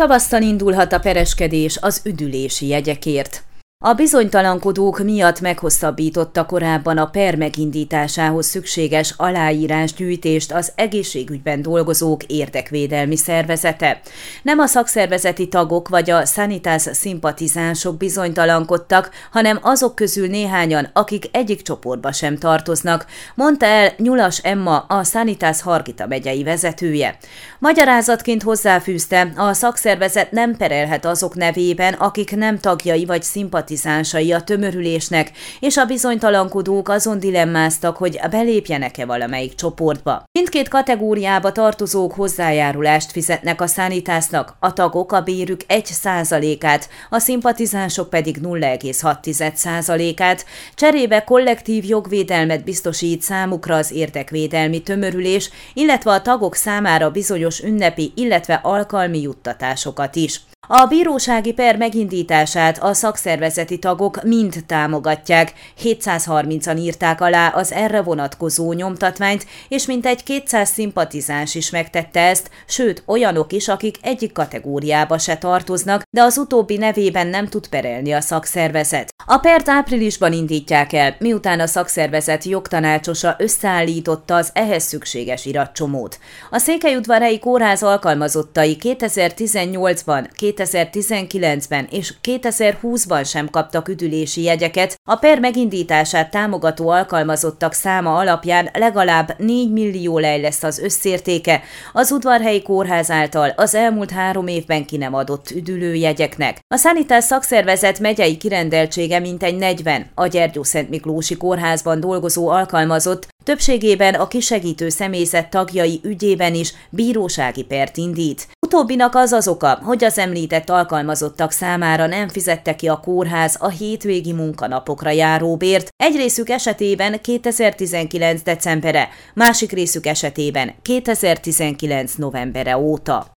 Tavasztal indulhat a pereskedés az üdülési jegyekért. A bizonytalankodók miatt meghosszabbította korábban a per megindításához szükséges aláírásgyűjtést az egészségügyben dolgozók érdekvédelmi szervezete. Nem a szakszervezeti tagok vagy a Sanitas szimpatizánsok bizonytalankodtak, hanem azok közül néhányan, akik egyik csoportba sem tartoznak, mondta el Nyulas Emma, a Sanitas Hargita megyei vezetője. Magyarázatként hozzáfűzte, a szakszervezet nem perelhet azok nevében, akik nem tagjai vagy szimpatizánsok szimpatizánsai a tömörülésnek, és a bizonytalankodók azon dilemmáztak, hogy belépjenek-e valamelyik csoportba. Mindkét kategóriába tartozók hozzájárulást fizetnek a szánításznak, a tagok a bérük 1%-át, a szimpatizánsok pedig 0,6%-át, cserébe kollektív jogvédelmet biztosít számukra az érdekvédelmi tömörülés, illetve a tagok számára bizonyos ünnepi, illetve alkalmi juttatásokat is. A bírósági per megindítását a szakszervezeti tagok mind támogatják. 730-an írták alá az erre vonatkozó nyomtatványt, és mintegy 200 szimpatizáns is megtette ezt, sőt olyanok is, akik egyik kategóriába se tartoznak, de az utóbbi nevében nem tud perelni a szakszervezet. A pert áprilisban indítják el, miután a szakszervezet jogtanácsosa összeállította az ehhez szükséges iratcsomót. A Székelyudvarhelyi Kórház alkalmazottai 2018-ban, 2019-ben és 2020-ban sem kaptak üdülési jegyeket, a per megindítását támogató alkalmazottak száma alapján legalább 4 millió lej lesz az összértéke. Az udvarhelyi kórház által az elmúlt három évben ki nem adott üdülőjegyeknek. A Sanitás szakszervezet megyei kirendeltsége mintegy 40, a Gyergyó Szent Miklósi kórházban dolgozó alkalmazott Többségében a kisegítő személyzet tagjai ügyében is bírósági pert indít. Utóbbinak az az oka, hogy az említett alkalmazottak számára nem fizette ki a kórház a hétvégi munkanapokra járó bért, egy részük esetében 2019. decembere, másik részük esetében 2019. novembere óta.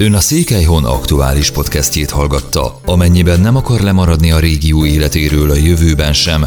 Ön a Székelyhon aktuális podcastjét hallgatta. Amennyiben nem akar lemaradni a régió életéről a jövőben sem,